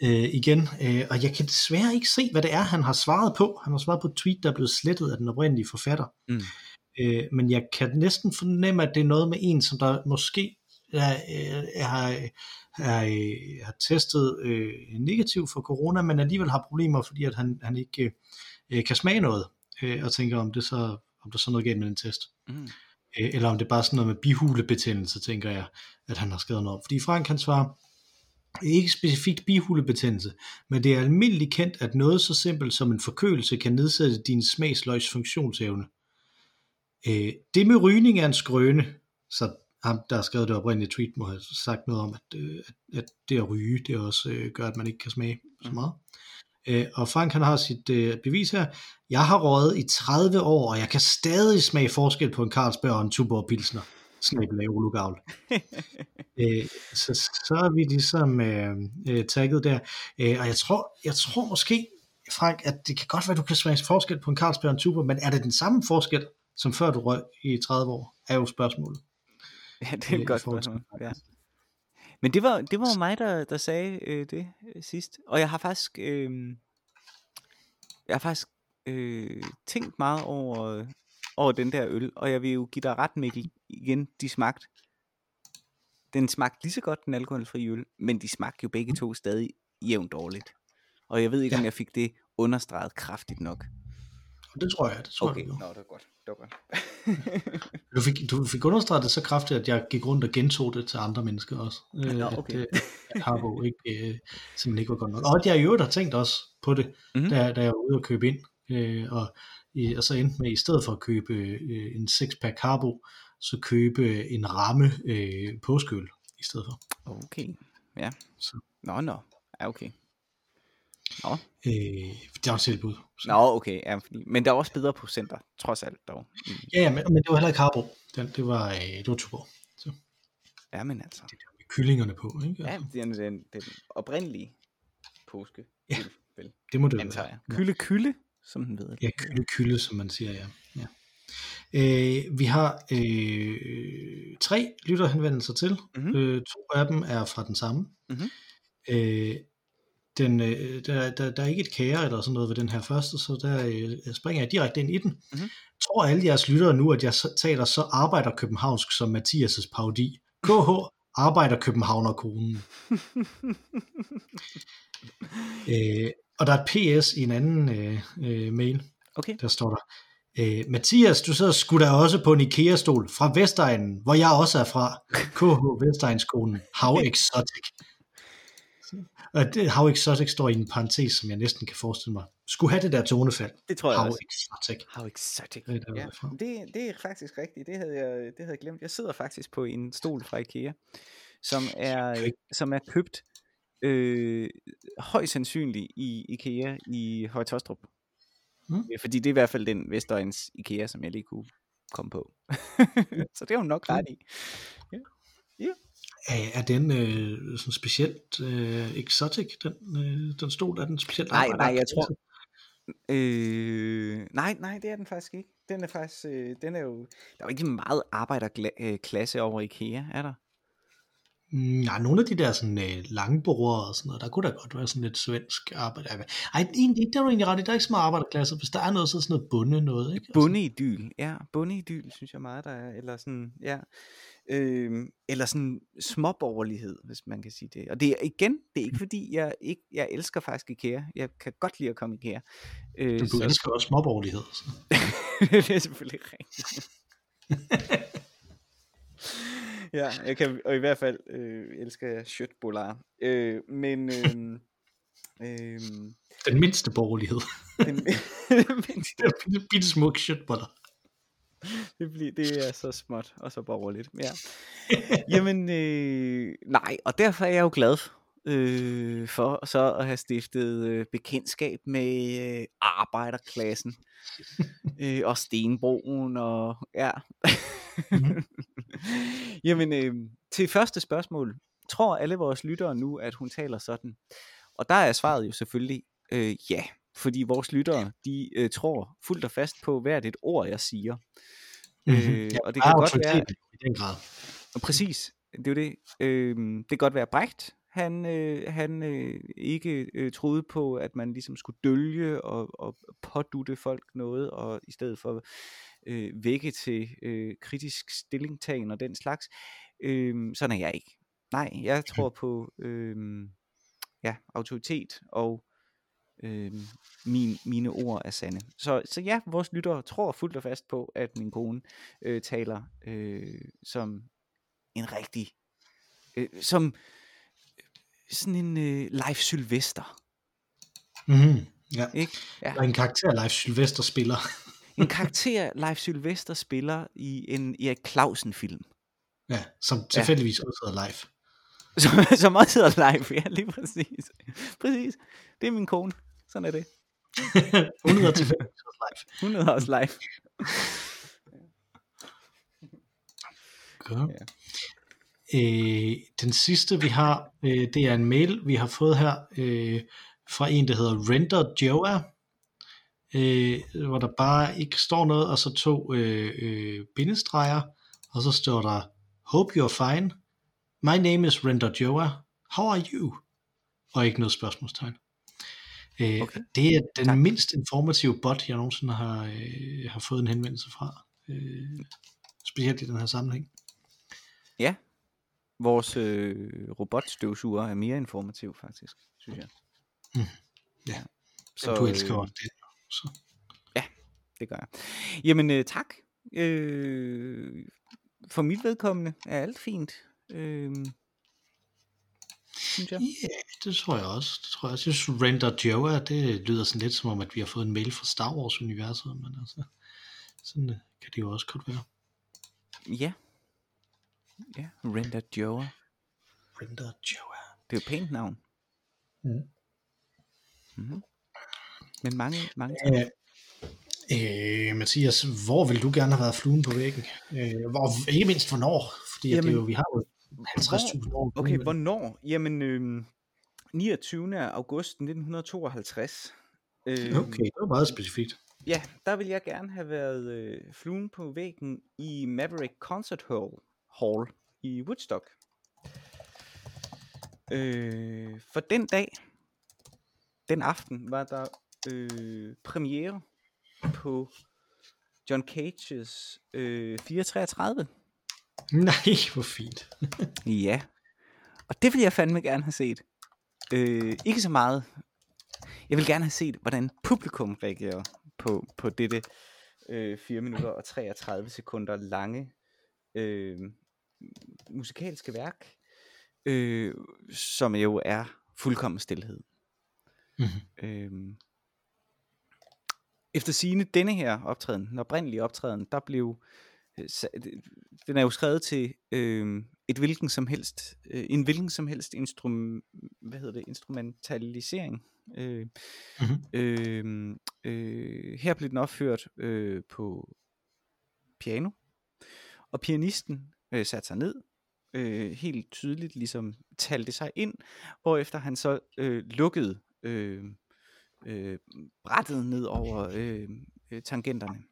Øh, igen, øh, og jeg kan desværre ikke se, hvad det er, han har svaret på. Han har svaret på et tweet, der er blevet slettet af den oprindelige forfatter. Mm. Øh, men jeg kan næsten fornemme, at det er noget med en, som der måske jeg, jeg har, har, har testet øh, negativ for corona, men alligevel har problemer, fordi at han, han ikke øh, kan smage noget, øh, og tænker, om det så om der er sådan noget galt med den test. Mm. Øh, eller om det er bare sådan noget med bihulebetændelse, tænker jeg, at han har skrevet noget om. Fordi Frank han svarer, ikke specifikt bihulebetændelse, men det er almindeligt kendt, at noget så simpelt som en forkølelse kan nedsætte din smagsløgs funktionsevne. Øh, det med rygning er en skrøne, så ham, der har skrevet det oprindelige tweet, må have sagt noget om, at, øh, at, at det at ryge, det også øh, gør, at man ikke kan smage så meget. Øh, og Frank han har sit øh, bevis her. Jeg har røget i 30 år, og jeg kan stadig smage forskel på en Carlsberg og en Tuborg Pilsner. Snabelag Olugavl. øh, så, så er vi ligesom øh, øh, tagget der. Øh, og jeg tror, jeg tror måske, Frank, at det kan godt være, at du kan smage forskel på en Carlsberg og en Tuborg, men er det den samme forskel, som før du røg i 30 år, er jo spørgsmålet. Ja, det er et godt spørgsmål. Ja. Men det var, det var mig, der, der sagde øh, det øh, sidst. Og jeg har faktisk, øh, jeg har faktisk øh, tænkt meget over, over den der øl. Og jeg vil jo give dig ret, Mikkel, igen, de smagte. Den smagte lige så godt, den alkoholfri øl, men de smagte jo begge to stadig jævnt dårligt. Og jeg ved ikke, ja. om jeg fik det understreget kraftigt nok. Og det tror jeg, det tror Okay, jeg, nå, du, det var godt. Det var godt. du, fik, du fik understreget det så kraftigt, at jeg gik rundt og gentog det til andre mennesker også. Øh, Nå, at, okay. øh, at Harbo ikke, øh, simpelthen ikke var godt nok. Og at jeg i øvrigt har tænkt også på det, Mhm. mm-hmm. da, da jeg var ude og købe ind. Øh, og, i, og så endte med, i stedet for at købe øh, en 6-pack Harbo, så købe en ramme øh, påskeøl i stedet for. Okay, ja. Så. Nå, nå. Ja, okay. Nå, Øh, det var et tilbud. Så. Nå okay, ja, men der er også bedre procenter, trods alt dog. Mm. Ja, ja men, men det var heller ikke Harbo. Den, det var, øh, det var Tuborg. Så Ja, men altså. det der med kyllingerne på, ikke? Ja, Altså, den, den, den oprindelige påske. Ja. vel, det må det antager være. jeg. Kylde, kylde, som den ved. Ja, kylde, kylde, som man siger, ja. ja. Øh, vi har øh, tre lytterhenvendelser til. Mhm. Mm-hmm. Øh, to af dem er fra den samme. Mhm. Øh, den, øh, der, der, der er ikke et kære eller sådan noget ved den her første, så der øh, springer jeg direkte ind i den. Mhm. Tror alle jeres lyttere nu, at jeg taler så arbejder københavnsk som Mathias' parodi? KH arbejder københavnerkonen. øh, og der er et PS i en anden øh, øh, mail, Okay. der står der, øh, Mathias, du sidder sgu da også på en IKEA-stol fra Vestegnen, hvor jeg også er fra. KH Vestegns-konen. How exotic. Og det, How exotic står i en parentes, som jeg næsten kan forestille mig. Skulle have det der tonefald. Det tror jeg How også. exotic. How exotic. Det er der, ja, det, det er faktisk rigtigt. Det havde, jeg, det havde jeg glemt. Jeg sidder faktisk på en stol fra IKEA, som er, som er købt øh, højst sandsynligt i IKEA i Højtostrup. Mm. Fordi det er i hvert fald den Vestegns IKEA, som jeg lige kunne komme på. Så det er hun nok ret i. Er, er den øh, sådan specielt øh, exotic, den, øh, den stol? Er den specielt Nej, nej, jeg tror- Øh, nej, nej, det er den faktisk ikke. Den er faktisk, øh, den er jo, der er jo ikke meget arbejderklasse over IKEA, er der? Nej, nogle af de der sådan, øh, langbordere og sådan noget, der kunne da godt være sådan lidt svensk arbejde. Ej, egentlig, det er du egentlig ret i, der er ikke så meget arbejderklasse. Hvis der er noget, så er sådan noget bunde noget, ikke? Altså, Bundeidyl, ja, bundeidyl synes jeg meget, der er, eller sådan, ja, øh, eller sådan småborgerlighed, hvis man kan sige det. Og det er igen, det er ikke fordi, jeg ikke, jeg elsker faktisk IKEA, jeg kan godt lide at komme i IKEA. Øh, du, du elsker også småborgerlighed. Så. det er selvfølgelig rigtigt. ja, jeg kan, og i hvert fald øh, elsker jeg shirtboller. Øh, men øh, øh, Den mindste borgerlighed. den, men Det er bitte, smuk shitboller. det, bliver, det er så småt og så borgerligt. Ja. Jamen, øh, nej, og derfor er jeg jo glad øh, for så at have stiftet øh, bekendtskab med øh, arbejderklassen øh, og Stenbroen og ja. Mhm. Jamen, øh, til første spørgsmål. Tror alle vores lyttere nu, at hun taler sådan? Og der er svaret jo selvfølgelig øh, ja. Fordi vores lyttere, de øh, tror fuldt og fast på hvert et ord, jeg siger. Mm-hmm. Øh, ja, og det kan godt være, I den grad. præcis, det er jo det. Øhm, det kan godt være Brecht, han, øh, han øh, ikke øh, troede på, at man ligesom skulle dølge og, og pådutte folk noget, og i stedet for øh, vække til øh, kritisk stillingtagen og den slags. Øhm, sådan er jeg ikke. Nej, jeg tror på øh, ja, autoritet og øh, min, mine ord er sande. Så, så ja, vores lyttere tror fuldt og fast på, at min kone øh, taler øh, som en rigtig, øh, som sådan en øh, live Sylvester. Mm-hmm. Ja. Ikke? Ja. Er en karakter, Leif Sylvester spiller. En karakter, Leif Sylvester spiller i en Erik Clausen-film. ja, som tilfældigvis ja. også hedder Leif. Som, som også hedder live, ja, lige præcis. Præcis. Det er min kone. Sådan er det. Hun hedder tilfældigvis også Leif. Hun hedder også live. Godt. Ja. Øh, den sidste vi har, øh, det er en mail, vi har fået her øh, fra en, der hedder Render Joa, øh, hvor der bare ikke står noget, og så to øh, øh, bindestreger, og så står der, Hope you're fine. My name is Render Joa. How are you? Og ikke noget spørgsmålstegn. Øh, Okay. Det er den Tak. mindst informative bot, jeg nogensinde har, øh, har fået en henvendelse fra. Øh, specielt i den her sammenhæng. Ja. Vores øh, robotstøvsuger er mere informativ, faktisk, synes jeg. Mm. Ja. Så, du elsker også det. Så. det gør jeg. Jamen, øh, tak. Øh, for mit vedkommende er alt fint. Øh, synes jeg. Ja, det tror jeg også. Det tror jeg også. Jeg synes, Render Joa, det lyder sådan lidt som om, at vi har fået en mail fra Star Wars-universet, men altså, sådan øh, kan det jo også godt være. Ja. Ja, Render Joa. Render Joa. Det er jo pænt navn. Mm. Mm-hmm. Men mange, mange tak. Øh, øh, Mathias, hvor vil du gerne have været fluen på væggen? Øh, hvor, ikke mindst hvornår, fordi Jamen, det er jo, vi har jo 50.000 år. Okay, hvornår? Jamen, øh, 29. august 1952. Øh, Okay, det var meget specifikt. Ja, der vil jeg gerne have været øh, fluen på væggen i Maverick Concert Hall, Hall i Woodstock. Øh, for den dag, den aften, var der øh, premiere på John Cages øh, 433. Nej, hvor fint. Ja, og det vil jeg fandme gerne have set. Øh, ikke så meget. Jeg vil gerne have set, hvordan publikum reagerer på, på dette øh, 4 minutter og 33 sekunder lange øh, musikalske værk, øh, som jo er fuldkommen stillhed. Mhm. Øh, efter sine denne her optræden, den oprindelige optræden, der blev øh, den er jo skrevet til øh, et hvilken som helst øh, en hvilken som helst instrum, hvad hedder det, instrumentalisering. Øh, Mhm. øh, øh, her blev den opført øh, på piano, og pianisten øh, satte sig ned, øh, helt tydeligt ligesom talte sig ind, hvorefter han så øh, lukkede øh, øh, brættet ned over øh, øh, tangenterne,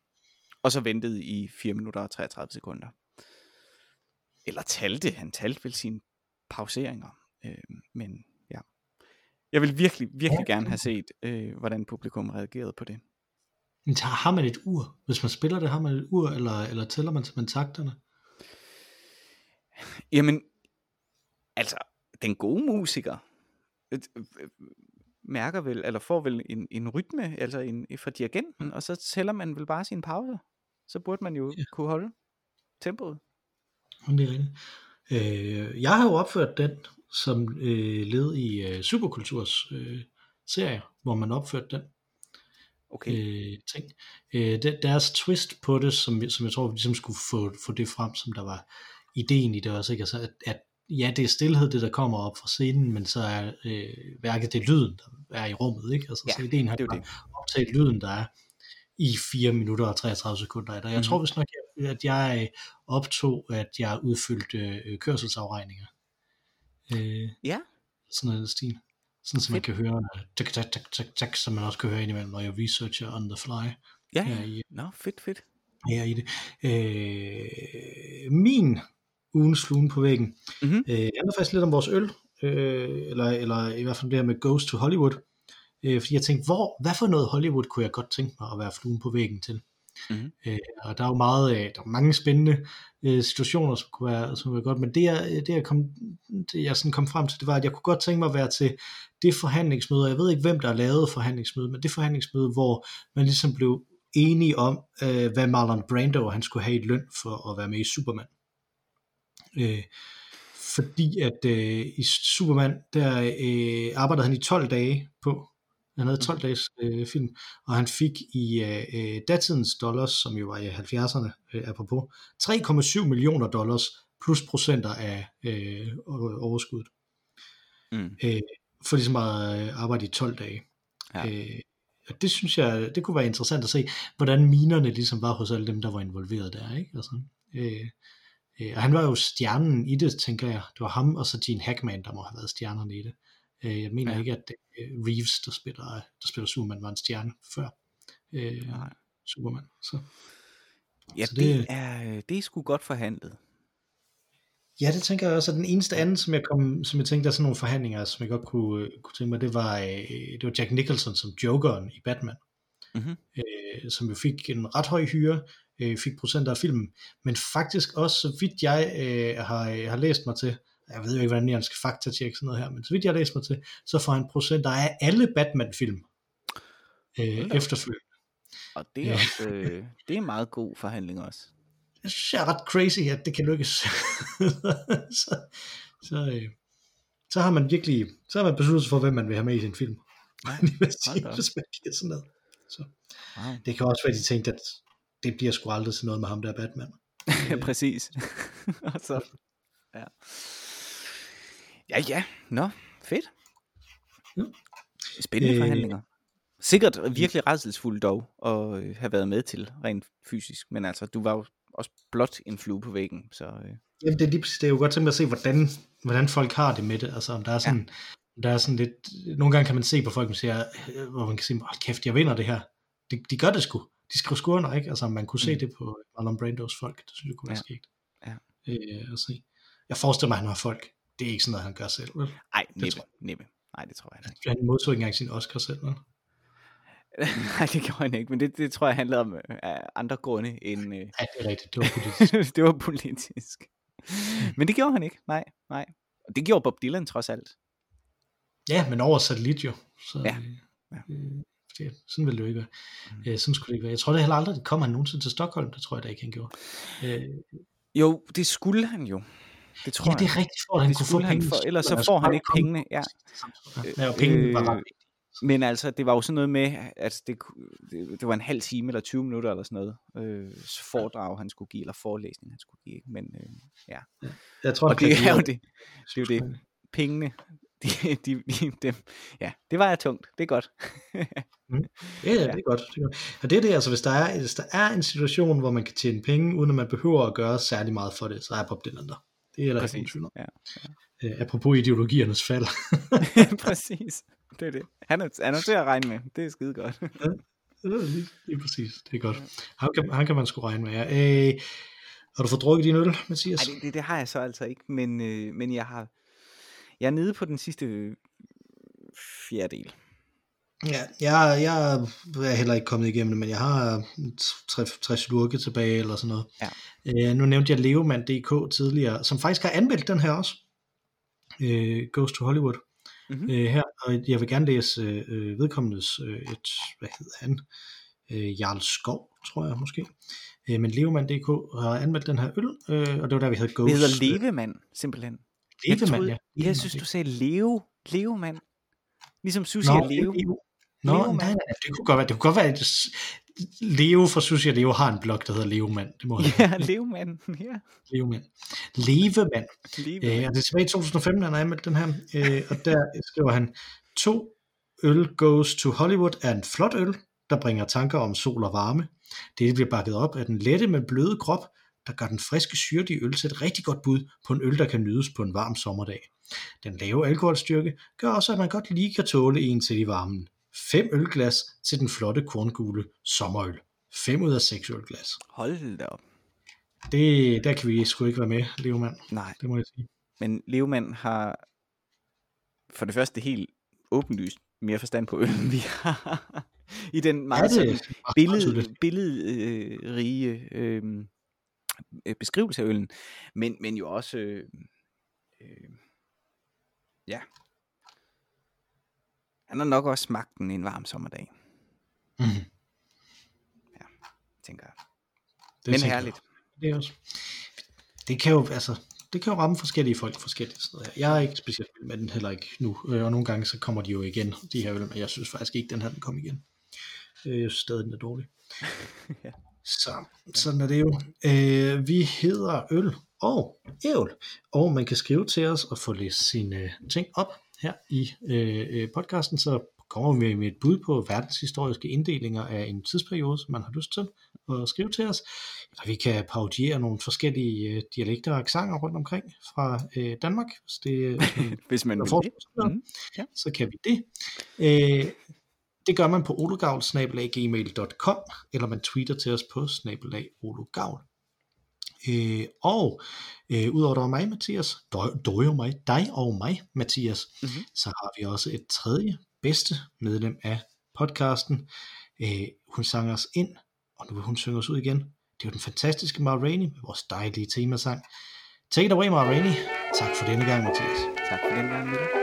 og så ventede i 4 minutter og 33 sekunder. Eller talte, han talte vel sine pauseringer, øh, men ja. Jeg vil virkelig, virkelig gerne have set, øh, hvordan publikum reagerede på det. Men har man et ur? Hvis man spiller det, har man et ur, eller, eller tæller man simpelthen takterne? Jamen, altså, den gode musiker øh, øh, mærker vel, eller får vel en, en rytme, altså en, fra dirigenten, og så tæller man vel bare sine pauser. Så burde man jo Ja. kunne holde tempoet. Om det er rigtigt. Øh, jeg har jo opført den som øh, led i øh, Superkulturs øh, serie, hvor man opførte den Okay. øh, ting. Øh, der, deres twist på det, som, som jeg tror, vi ligesom skulle få, få det frem, som der var ideen i det også, ikke? Altså, at, at ja, det er stillhed, det der kommer op fra scenen, men så er øh, værket det lyden, der er i rummet, ikke? Altså, Ja, så ideen har det bare optaget lyden, der er i 4 minutter og 33 sekunder. det. Og jeg Mhm. tror vist nok, at jeg øh, optog, at jeg udfyldte øh, kørselsafregninger. Øh, Ja, sådan noget stil. Sådan, så man kan høre, tak, tak, tak, tak, tak, som man også kan høre indimellem, når jeg researcher on the fly ja, ja. Nå, fedt, fedt. her i det. Øh, min ugens fluen på væggen Mhm. øh, handler faktisk lidt om vores øl, øh, eller, eller i hvert fald det her med Ghost to Hollywood. Øh, fordi jeg tænkte, hvor, hvad for noget Hollywood kunne jeg godt tænke mig at være fluen på væggen til? Mhm. Øh, og der er jo meget, øh, der er mange spændende øh, situationer, som kunne være, som kunne være godt, men det jeg, det jeg, kom, det jeg sådan kom frem til, det var, at jeg kunne godt tænke mig at være til det forhandlingsmøde, og jeg ved ikke, hvem der har lavet forhandlingsmøde, men det forhandlingsmøde, hvor man ligesom blev enige om, øh, hvad Marlon Brando han skulle have i løn for at være med i Superman. Øh, fordi at øh, i Superman, der øh, arbejdede han i 12 dage på, han havde 12 dages øh, film, og han fik i øh, øh, datidens dollars, som jo var i 70'erne, øh, apropos, 3,7 millioner dollars plus procenter af øh, overskuddet. Mm. Øh, for ligesom at øh, arbejde i 12 dage. Ja. Øh, og det synes jeg, det kunne være interessant at se, hvordan minerne ligesom var hos alle dem, der var involveret der, ikke? Altså, øh, øh, og han var jo stjernen i det, tænker jeg. Det var ham og så Gene Hackman, der må have været stjernerne i det. Øh, jeg mener Ja. ikke, at øh, Reeves, der spiller, der spiller Superman, var en stjerne før øh, Nej. Superman. Så, Ja, Så det, det- er, øh, det er sgu godt forhandlet. Ja, det tænker jeg også. Og den eneste anden, som jeg, kom, som jeg tænkte, der er sådan nogle forhandlinger, som jeg godt kunne, øh, kunne tænke mig, det var, det var Jack Nicholson som Jokeren i Batman, Mhm. øh, som jo fik en ret høj hyre, øh, fik procenter af filmen, men faktisk også, så vidt jeg øh, har, har læst mig til, jeg ved jo ikke, hvordan jeg skal faktatjekke sådan noget her, men så vidt jeg har læst mig til, så får han procenter af alle Batman-film øh, efterfølgende. Og det er, Ja. også, øh, det er en meget god forhandling også. Jeg synes, jeg er ret crazy, at det kan lykkes. så, så, øh, så har man virkelig, så har man besluttet sig for, hvem man vil have med i sin film. Ja, hvis man giver sådan noget. Så, Wow. det kan også være, de tænkte, at det bliver sgu aldrig til noget med ham der Batman. Ja, præcis. og så, ja. Ja, ja. Nå, fedt. Ja. Spændende Øh, forhandlinger. Sikkert virkelig redselsfuldt dog at øh, have været med til rent fysisk, men altså, du var jo også blot en flue på væggen, så øh, Jamen, det er lige det er jo godt tænkt at se, hvordan, hvordan folk har det med det. Altså, om der er sådan, ja. der er sådan lidt, nogle gange kan man se på folk, man siger, hvor man kan sige, hold kæft, jeg vinder det her. De, de gør det sgu. De sgu under, ikke? Altså, man kunne se Mm. det på Marlon Brandos folk. Det synes jeg kunne være Ja. skægt. Ja. Øh, at se. Jeg forestiller mig, at han har folk. Det er ikke sådan noget, han gør selv, vel? ej, næppe. Nej, det tror jeg ikke. Han modtog ikke engang sin Oscar selv, vel? Nej, det gjorde han ikke, men det, det tror jeg handlede om af andre grunde end... Øh, Ja, det er rigtigt. Det var politisk. det var politisk. Men det gjorde han ikke, nej, nej. Og det gjorde Bob Dylan trods alt. ja, men over satellit jo. Så, Ja. øh, Ja. øh, det, sådan ville det jo ikke være. Mm. Øh, sådan skulle det ikke være. Jeg tror det heller aldrig, det kom han nogensinde til Stockholm. Det tror jeg da ikke, han gjorde. Øh, Jo, det skulle han jo. Det tror ja, det er rigtigt, for at han Det kunne få han penge. for, ellers så får han ikke pengene. Ja. Ja, og pengene var Øh, ret Men altså, det var jo sådan noget med, at det, det, det var en halv time eller 20 minutter eller sådan noget, øh, foredrag han skulle give, eller forelæsning han skulle give. Men øh, ja, Jeg tror, og det han er jo det. Det er jo det. Pengene, de, de, de, dem, ja, det var jeg tungt. Det er godt. Ja, ja, det er godt. Det er godt. Og det er det, altså hvis der, er, hvis der er en situation, hvor man kan tjene penge, uden at man behøver at gøre særlig meget for det, så er Dylan der. Det er der ikke tvivl om. Ja. Øh, apropos ideologiernes fald. Præcis. Det er det. Han er, han er til at regne med. Det er skide godt. Det er lige, lige præcis. Det er godt. Han kan, han kan man sgu regne med. Ja. Øh, har du fået drukket din øl, Mathias? Ej, det, det, det har jeg så altså ikke, men, øh, men jeg har jeg er nede på den sidste øh, fjerdedel. Ja, jeg, jeg er heller ikke kommet igennem det, men jeg har 60 slurke tilbage eller sådan noget. Ja. Øh, nu nævnte jeg Levemand.dk tidligere, som faktisk har anmeldt den her også. Øh, Goes to Hollywood. Mhm. Øh, her, og jeg vil gerne læse øh, vedkommendes øh, et, hvad hedder han? Øh, Jarl Skov, tror jeg måske. Øh, men Levemand.dk har anmeldt den her øl, øh, og det var der, vi havde Ghost. Det hedder Levemand, simpelthen. Levemand, jeg, troede, ja. jeg synes, du sagde Leo. Levemand. Ligesom Susi Nå, og Leo. Leo. Nå, Leo, nej, nej, det kunne godt være, det kunne godt være, at Leo fra Sushi og Leo har en blog, der hedder Levemand. Det må Ja, Levemand. Ja, Levemand. Levemand. Levemand. Øh, og det er tilbage i 2015, han har anmeldt den her, øh, og der skriver han, to øl goes to Hollywood er en flot øl, der bringer tanker om sol og varme. Det bliver bakket op af den lette, men bløde krop, der gør den friske syrlige øl til et rigtig godt bud på en øl, der kan nydes på en varm sommerdag. Den lave alkoholstyrke gør også, at man godt lige kan tåle en til i varmen. Fem ølglas til den flotte korngule sommerøl. 5 ud af 6 ølglas. Hold da op. Det, der kan vi sgu ikke være med, Levemand. Nej, Det må jeg sige. men Levemand har for det første helt åbenlyst mere forstand på øl, end vi har. I den meget Ja, billed, billedrige øh, beskrivelse af øllen, men, men jo også, øh, øh, ja, han har nok også smagt den en varm sommerdag, Mhm. tænker jeg. Det Men jeg herligt. også. Det er også. Det kan jo, altså, det kan jo ramme forskellige folk forskellige steder. Jeg er ikke specielt med den heller ikke nu, øh, og nogle gange så kommer de jo igen, de her øl, men jeg synes faktisk ikke, den her den kom igen. Øh, stadig, den er dårlig. Ja. Så sådan er det jo. Øh, vi hedder Øl og Ævl, og man kan skrive til os og få læst sine ting op her i øh, øh, podcasten, så kommer vi med et bud på verdenshistoriske inddelinger af en tidsperiode, som man har lyst til at skrive til os. Eller vi kan parodiere nogle forskellige øh, dialekter og aksanger rundt omkring fra øh, Danmark, hvis det hvis man Hvis man vil det. Mhm. Ja. så kan vi det. Øh, det gør man på ologavl.gmail.com, eller man tweeter til os på snabelag ologavl. Øh, og øh, udover dig og mig, Mathias, dig, dig og mig, dig og mig, Mathias, Mhm. så har vi også et tredje bedste medlem af podcasten. Øh, hun sang os ind, og nu vil hun synge os ud igen. Det er jo den fantastiske Mar Rainey med vores dejlige temasang. Take it away, Mar Rainey. Tak for denne gang, Mathias. Tak for den gang, Mette.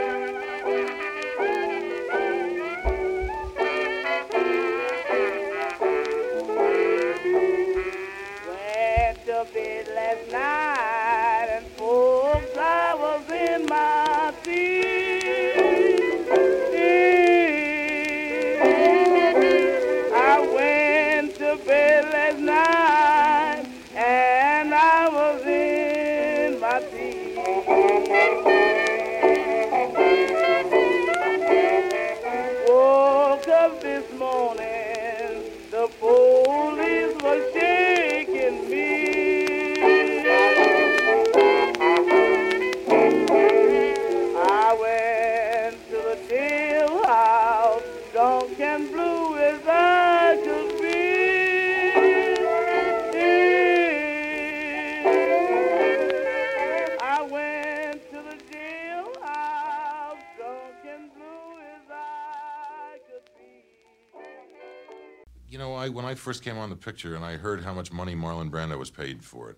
First came on the picture and I heard how much money Marlon Brando was paid for it,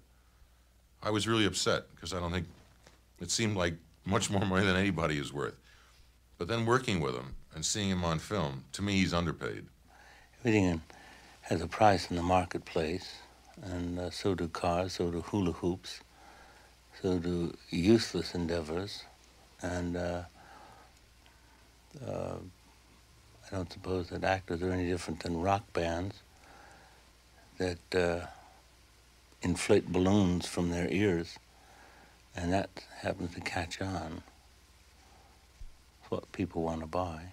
I was really upset because I don't think it seemed like much more money than anybody is worth. But then working with him and seeing him on film, to me, he's underpaid. Everything has a price in the marketplace, and uh, so do cars, so do hula hoops, so do useless endeavors, and uh, uh, I don't suppose that actors are any different than rock bands that uh, inflate balloons from their ears, and that happens to catch on. It's what people want to buy.